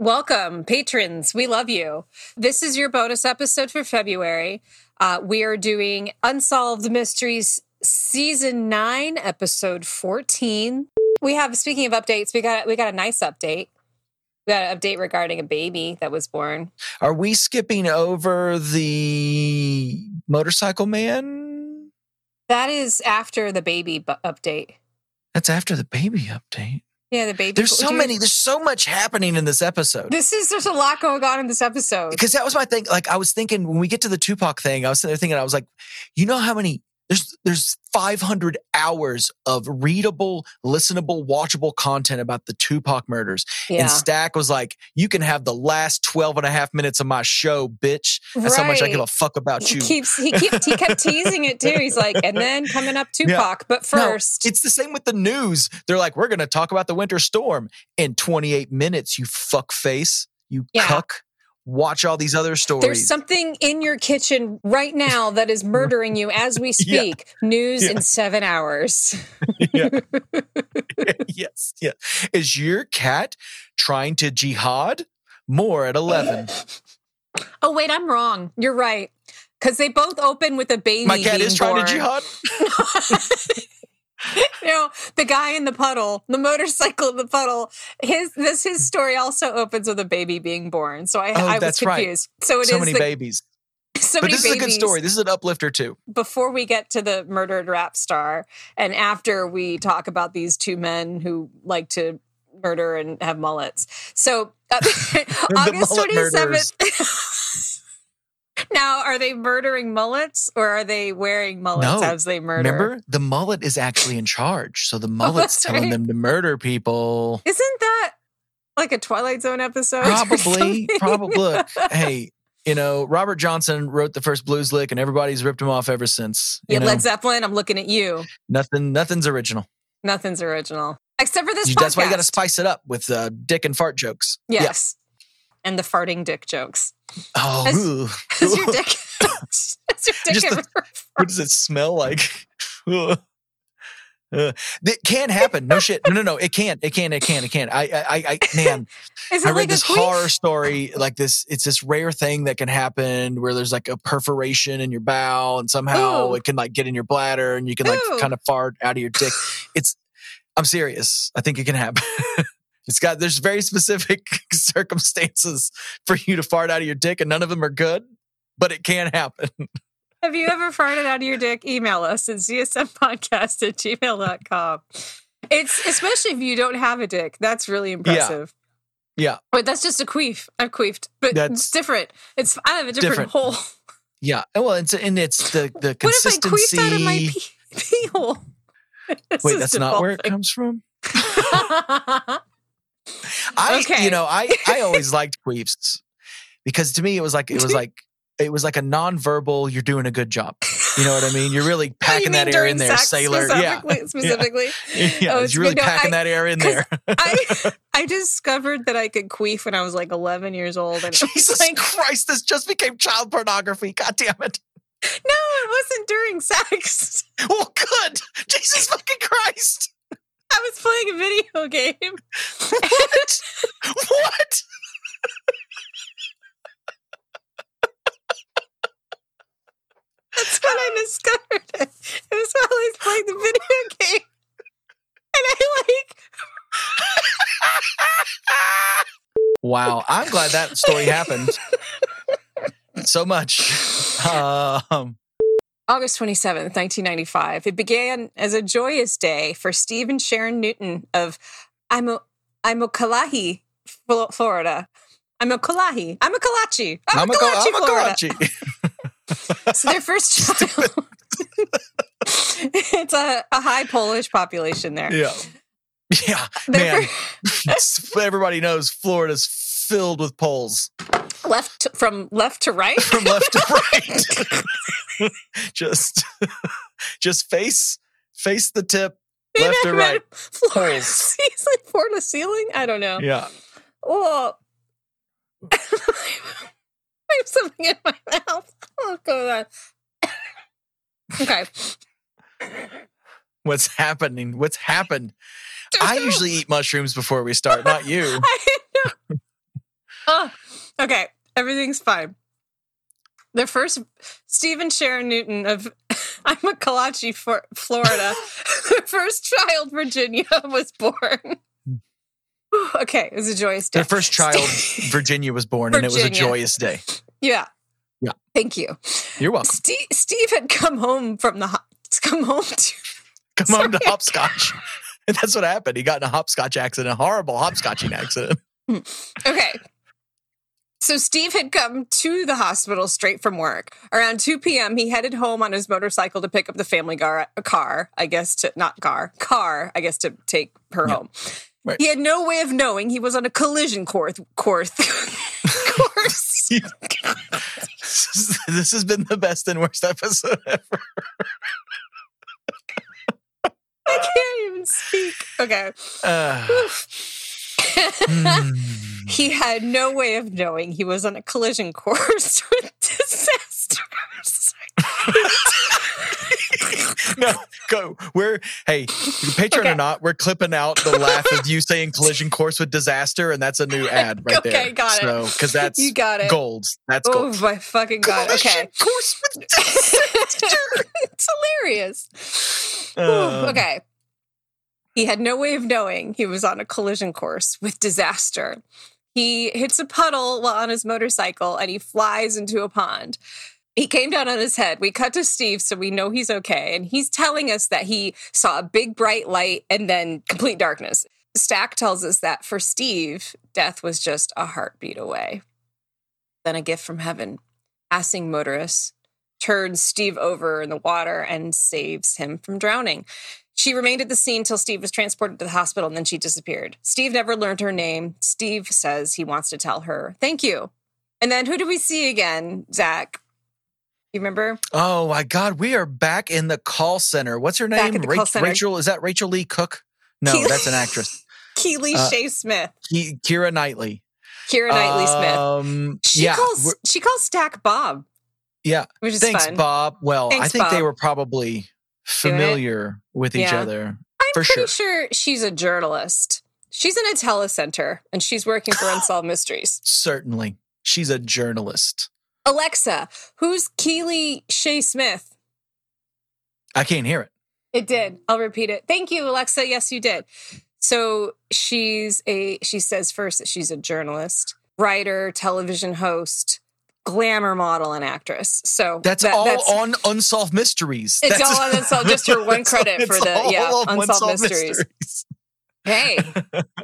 Welcome, patrons. We love you. This is your bonus episode for February. Uh, we are doing Unsolved Mysteries Season 9, Episode 14. We have, speaking of updates, we got we got a nice update. We got an update regarding a baby that was born. Are we skipping over the motorcycle man? That is after the baby bu- update. That's after the baby update. Yeah, the baby. There's so many, there's so much happening in this episode. This is there's a lot going on in this episode. Because that was my thing. Like I was thinking when we get to the Tupac thing, I was sitting there thinking, I was like, you know how many there's there's 500 hours of readable, listenable, watchable content about the Tupac murders. Yeah. And Stack was like, you can have the last 12 and a half minutes of my show, bitch. That's how much I give a fuck about He you. keeps he kept he kept teasing it too. He's like, and then coming up Tupac, but No, first, it's the same with the news. They're like, we're going to talk about the winter storm in 28 minutes, you fuck face, you Yeah. cuck. Watch all these other stories. there's something in your kitchen right now that is murdering you as we Yeah. speak. News Yeah. in seven hours. Yeah. yes. Yeah. Is your cat trying to jihad? More at 11. Oh wait, I'm wrong. You're right. Because they both open with a baby. My cat is trying to jihad. The guy in the puddle, the motorcycle in the puddle. His this his story also opens with a baby being born. So I, Oh, I was that's right. confused. So it is So many the, babies. so But this is a good story. This is an uplifter too. before we get to the murdered rap star and after we talk about these two men who like to murder and have mullets. So uh, August mullet murderers. 27th. now, are they murdering mullets or are they wearing mullets No. as they murder? Remember, the mullet is actually in charge. So the mullet's that's telling right. them to murder people. Isn't that like a Twilight Zone episode? Probably, probably. Look, hey, you know, Robert Johnson wrote the first blues lick, and everybody's ripped him off ever since. You Yeah, know, Led Zeppelin, I'm looking at you. nothing, nothing's original. Nothing's original. Except for this You- That's why you got to spice it up with uh, dick and fart jokes. Yes. And the farting dick jokes. Oh. Has your dick, your dick Just the- what does it smell like? Uh, it can't happen. No shit. No, no, no. It can't. It can't. It can't. It can. I, I, I, I man. Is it I read like this a horror story, like this. It's this rare thing that can happen where there's like a perforation in your bowel, and somehow Ooh. it can like get in your bladder, and you can like Ooh. kind of fart out of your dick. It's. I'm serious. I think it can happen. It's got. There's very specific circumstances for you to fart out of your dick, and none of them are good, but it can happen. Have you ever farted out of your dick? Email us at zsmpodcast at gmail.com. It's especially if you don't have a dick. That's really impressive. Yeah. Wait, that's just a queef. I've queefed, but That's- it's different. It's I have a different, Different. hole. Yeah. Oh, well, it's and it's the the consistency. What if I queefed out of my pee, pee hole? This Wait, that's not where it comes from. I, Okay. you know, I I always liked queefs because to me it was like it was like it was like a non-verbal. You're doing a good job. You know what I mean? You're really Oh, packing that air in there, sailor. Yeah, Specifically, specifically. yeah. Oh, it's you're really. No, packing I- that air in there. I I discovered that I could queef when I was like 11 years old, and Jesus like, Christ! This just became child pornography. God damn it! no, it wasn't during sex. Well, good. Jesus fucking Christ! I was playing a video game. What? what? That's when I discovered it. It was while I was playing the video game, and I like. Wow, I'm glad that story happened so much. Um, August 27th, 1995. It began as a joyous day for Steve and Sharon Newton of Imo, Imokalahi, Flo- Florida. Imokalahi. I'm a Kalachi. I'm, a Kalachi. I'm a a, Kalachi, I'm a Florida. Kalachi. So their first child. it's a, a high Polish population there. Yeah. Yeah, man. Everybody knows Florida's filled with poles left to- from left to right. from left to right. just, just face, face the tip, left to right. Floor to Holes. ceiling, floor to ceiling. I don't know. Yeah. Oh, I have something in my mouth. Oh god. Okay. What's happening? What's happened? I usually eat mushrooms before we start, not you. I know. Okay, everything's fine. The first Stephen Sharon Newton of I'm a Kalachi, for Florida. the first child, Virginia, was born. okay, it was a joyous day. Their first child, Virginia, was born, and it was a joyous day. Yeah. Yeah. Thank you. You're welcome. Steve, Steve had come home from the ho- come home to Come home to hopscotch. And that's what happened. He got in a hopscotch accident, a horrible hopscotching accident. Okay. So Steve had come to the hospital straight from work. Around 2 p.m., he headed home on his motorcycle to pick up the family gar- car, I guess to not car, car, I guess to take her Yeah. home. Right. He had no way of knowing he was on a collision course. course. course. this has been the best and worst episode ever. I can't even speak. Okay. Uh. He had no way of knowing he was on a collision course with disasters. no, go. We're hey, Patreon Okay. or not, we're clipping out the laugh of you saying collision course with disaster, and that's a new ad right there. Okay, got it. So because that's You got it. gold. That's Oh gold. my fucking god! Okay, course with disaster. it's hilarious. Uh, okay, he had no way of knowing he was on a collision course with disaster. He hits a puddle while on his motorcycle and he flies into a pond. He came down on his head. We cut to Steve, so we know he's okay. And he's telling us that he saw a big bright light and then complete darkness. Stack tells us that for Steve, death was just a heartbeat away. Then a gift from heaven. Passing motorist turns Steve over in the water and saves him from drowning. She remained at the scene till Steve was transported to the hospital and then she disappeared. Steve never learned her name. Steve says he wants to tell her, thank you. And then who do we see again, Zach? You remember? Oh my God, we are back in the call center. What's her name? call. Rachel? Is that Rachael Leigh Cook? No, Keely- that's an actress. Keely Uh, Shaye Smith, Ki- Keira Knightley. Keira Knightley Smith. Um, She yeah, calls she calls Stack Bob, yeah. which is Thanks, fun. Bob. Well, I Thanks, think they were probably? Familiar with each Yeah. other. I'm for pretty sure. sure she's a journalist. She's in a telecenter and she's working for Unsolved Mysteries. Certainly, she's a journalist. Alexa, who's Keely Shaye Smith? I can't hear it. It did. I'll repeat it. Thank you, Alexa. Yes, you did. So she's a, she says first that she's a journalist, writer, television host, glamour model, and actress. So That's that- all that's- on Unsolved Mysteries. It's That's- all on Unsolved- just her one credit for the- yeah, on Unsolved Mysteries. Hey,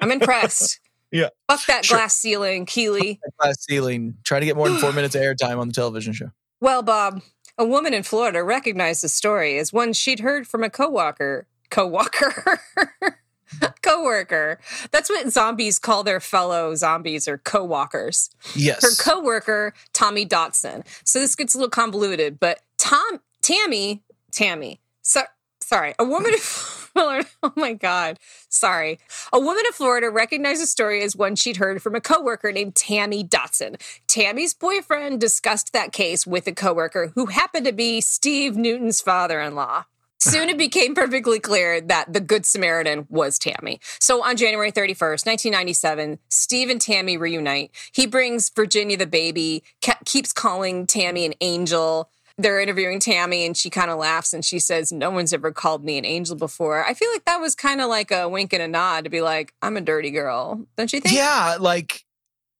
I'm impressed. Yeah. Fuck that Sure. glass ceiling, Keely. Glass ceiling. Try to get more than four minutes of airtime on the television show. Well, Bob, a woman in Florida recognized the story as one she'd heard from a coworker. Coworker. coworker. That's what zombies call their fellow zombies or co-walkers. Yes. Her coworker, Tommy Dotson. So this gets a little convoluted, but Tom Tammy, Tammy. So sorry, a woman in Florida. Oh my God. Sorry. A woman in Florida recognized the story as one she'd heard from a coworker named Tammy Dotson. Tammy's boyfriend discussed that case with a coworker who happened to be Steve Newton's father-in-law. Soon it became perfectly clear that the Good Samaritan was Tammy. So on January 31st, 1997, Steve and Tammy reunite. He brings Virginia the baby, ke- keeps calling Tammy an angel. They're interviewing Tammy and she kind of laughs and she says, No one's ever called me an angel before. I feel like that was kind of like a wink and a nod to be like, I'm a dirty girl. Don't you think? Yeah, like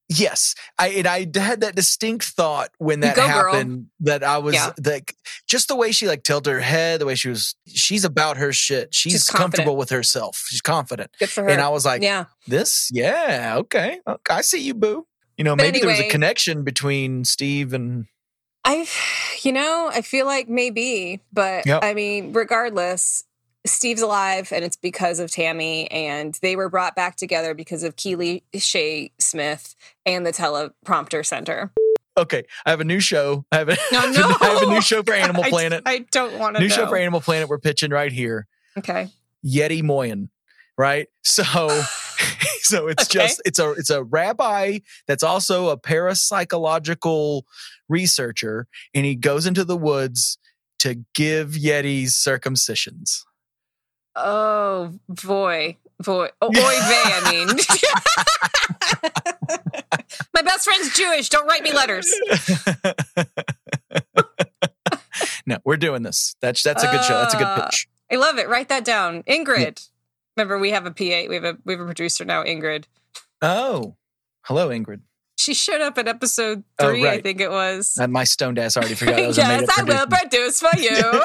yes. I and I had that distinct thought when that Go, girl. happened that I was Yeah. like just the way she like tilted her head, the way she was she's about her shit. She's, She's comfortable with herself. She's confident. Good for her. And I was like, yeah. this, yeah, okay. okay, I see you, boo. You know, But maybe there was a connection between Steve and I, you know, I feel like maybe, but Yep. I mean, regardless, Steve's alive and it's because of Tammy, and they were brought back together because of Keely Shaye Smith and the teleprompter center. Okay, I have a new show. I have a, No, no, I have a new show for Animal I- Planet. I, don't want to new know. show for Animal Planet. We're pitching right here. okay. Yeti Mohel, right? So, so it's Okay. just it's a it's a rabbi that's also a parapsychological researcher, and he goes into the woods to give Yetis circumcisions. Oh boy, boy, oh, oy vey. I mean, my best friend's Jewish. Don't write me letters. no, we're doing this. That's that's a good show. That's a good Uh, pitch. I love it. Write that down. Ingrid. Remember, we have a PA. We have a we have a producer now, Ingrid. Oh, hello, Ingrid. She showed up in episode Oh, three, I think it was. And my stoned ass already forgot. That was yes, I will produce for you.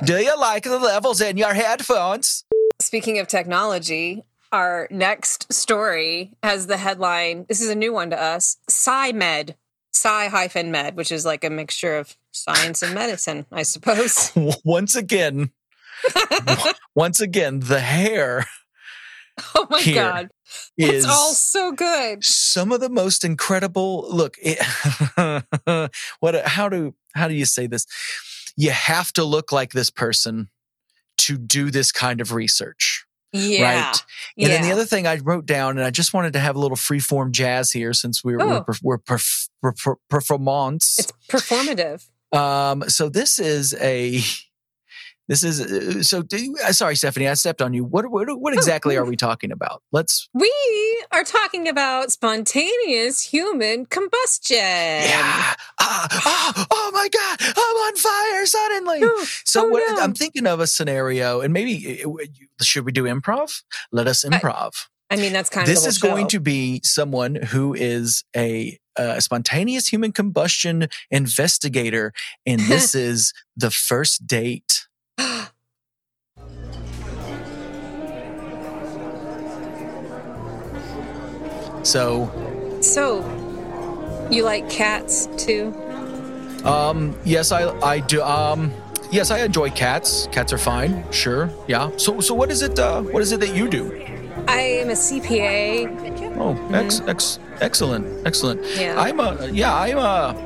Do you like the levels in your headphones? Speaking of technology, our next story has the headline. This is a new one to us. SciMed, Sci hyphen med, which is like a mixture of science and medicine, I suppose. Once again, once again, the hair Oh my god, it's all so good. some of the most incredible. Look, it, what? How do how do you say this? You have to look like this person to do this kind of research. Yeah, Right. And then the other thing I wrote down, and I just wanted to have a little freeform jazz here since we're Oh. we're, we're perf- perf- performance. it's performative. Um, so this is a this is uh, so. Do you, uh, sorry, Stephanie, I stepped on you. What what, what exactly are we talking about? Let's. We are talking about spontaneous human combustion. Yeah. Ah, ah, oh my God! I'm on fire suddenly. Oh, So oh what no. I'm thinking of a scenario, and maybe uh, should we do improv? Let us improv. I mean, that's kind of this is going to be someone who is a, uh spontaneous human combustion investigator, and this is the first date. So, So, you like cats too? um, yes, I I do. Um, yes, I enjoy cats. Cats are fine. Sure, yeah. So, so what is it? Uh, what is it that you do? I am a CPA. Oh, ex, ex, excellent, excellent. Yeah. I'm a yeah. I'm a.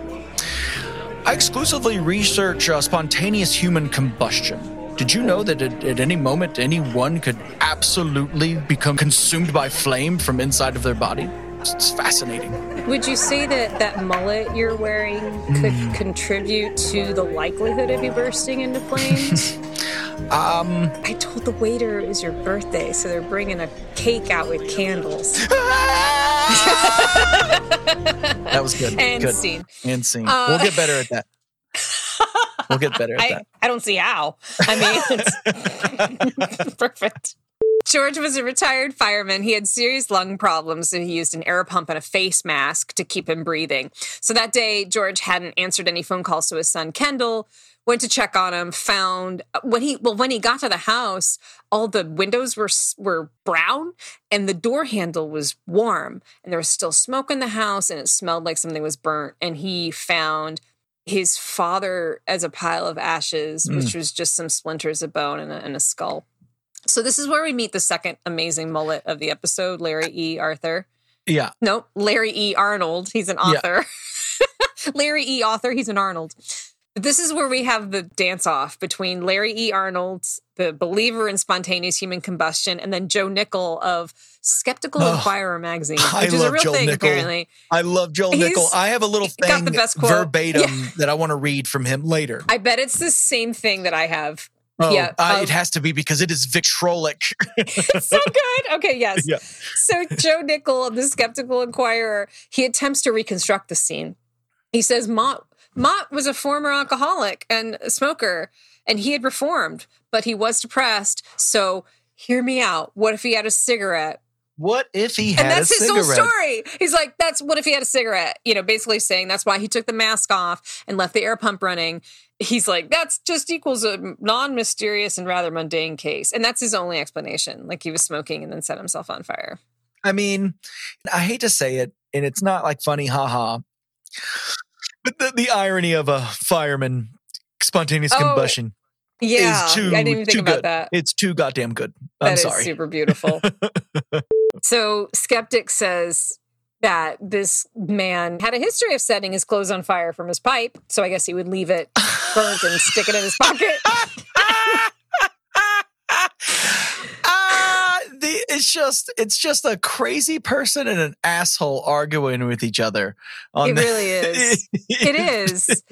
I exclusively research uh, spontaneous human combustion. Did you know that at, at any moment anyone could absolutely become consumed by flame from inside of their body? It's, it's fascinating. Would you say that that mullet you're wearing could Hmm. contribute to the likelihood of you bursting into flames? Um, I told the waiter it was your birthday, so they're bringing a cake out with candles. that was good. and good. scene. And scene. Uh, we'll get better at that. We'll get better at I, that. I don't see how. I mean, it's perfect. George was a retired fireman. He had serious lung problems, so he used an air pump and a face mask to keep him breathing. So that day, George hadn't answered any phone calls to his son Kendall. Went to check on him. Found when he well when he got to the house, all the windows were were brown and the door handle was warm, and there was still smoke in the house, and it smelled like something was burnt. And he found his father as a pile of ashes, which mm. was just some splinters of bone and a, and a skull. So this is where we meet the second amazing mullet of the episode, Larry E. Arthur. Yeah. No, Larry E. Arnold. He's an Yeah. author. Larry E. Author. He's an Arnold. This is where we have the dance off between Larry E. Arnold, the believer in spontaneous human combustion, and then Joe Nickell of Skeptical Oh, Inquirer magazine, I which is a real Joe thing Nickell. apparently. I love Joel He's Nickell. I have a little got thing the best quote. verbatim that I want to read from him later. I bet it's the same thing that I have. Oh, yeah, of- um, it has to be because it is vitrolic. It's so good. Okay, yes. Yeah. So Joe Nickell, the skeptical inquirer, he attempts to reconstruct the scene. He says Mott Mott was a former alcoholic and a smoker, and he had reformed, but he was depressed. So hear me out. What if he had a cigarette? What if he had a cigarette? and that's his cigarette? whole story. He's like, that's what if he had a cigarette? You know, basically saying that's why he took the mask off and left the air pump running. He's like, that's just equals a non mysterious and rather mundane case. And that's his only explanation. Like he was smoking and then set himself on fire. I mean, I hate to say it, and it's not like funny, haha. But the, the irony of a fireman spontaneous Oh, combustion Yeah. is too I didn't even think about good. that. It's too goddamn good. I'm That is sorry. super beautiful. so Skeptic says that this man had a history of setting his clothes on fire from his pipe. So I guess he would leave it burnt and stick it in his pocket. ah, the, it's just it's just a crazy person and an asshole arguing with each other. On It the- really is. It is.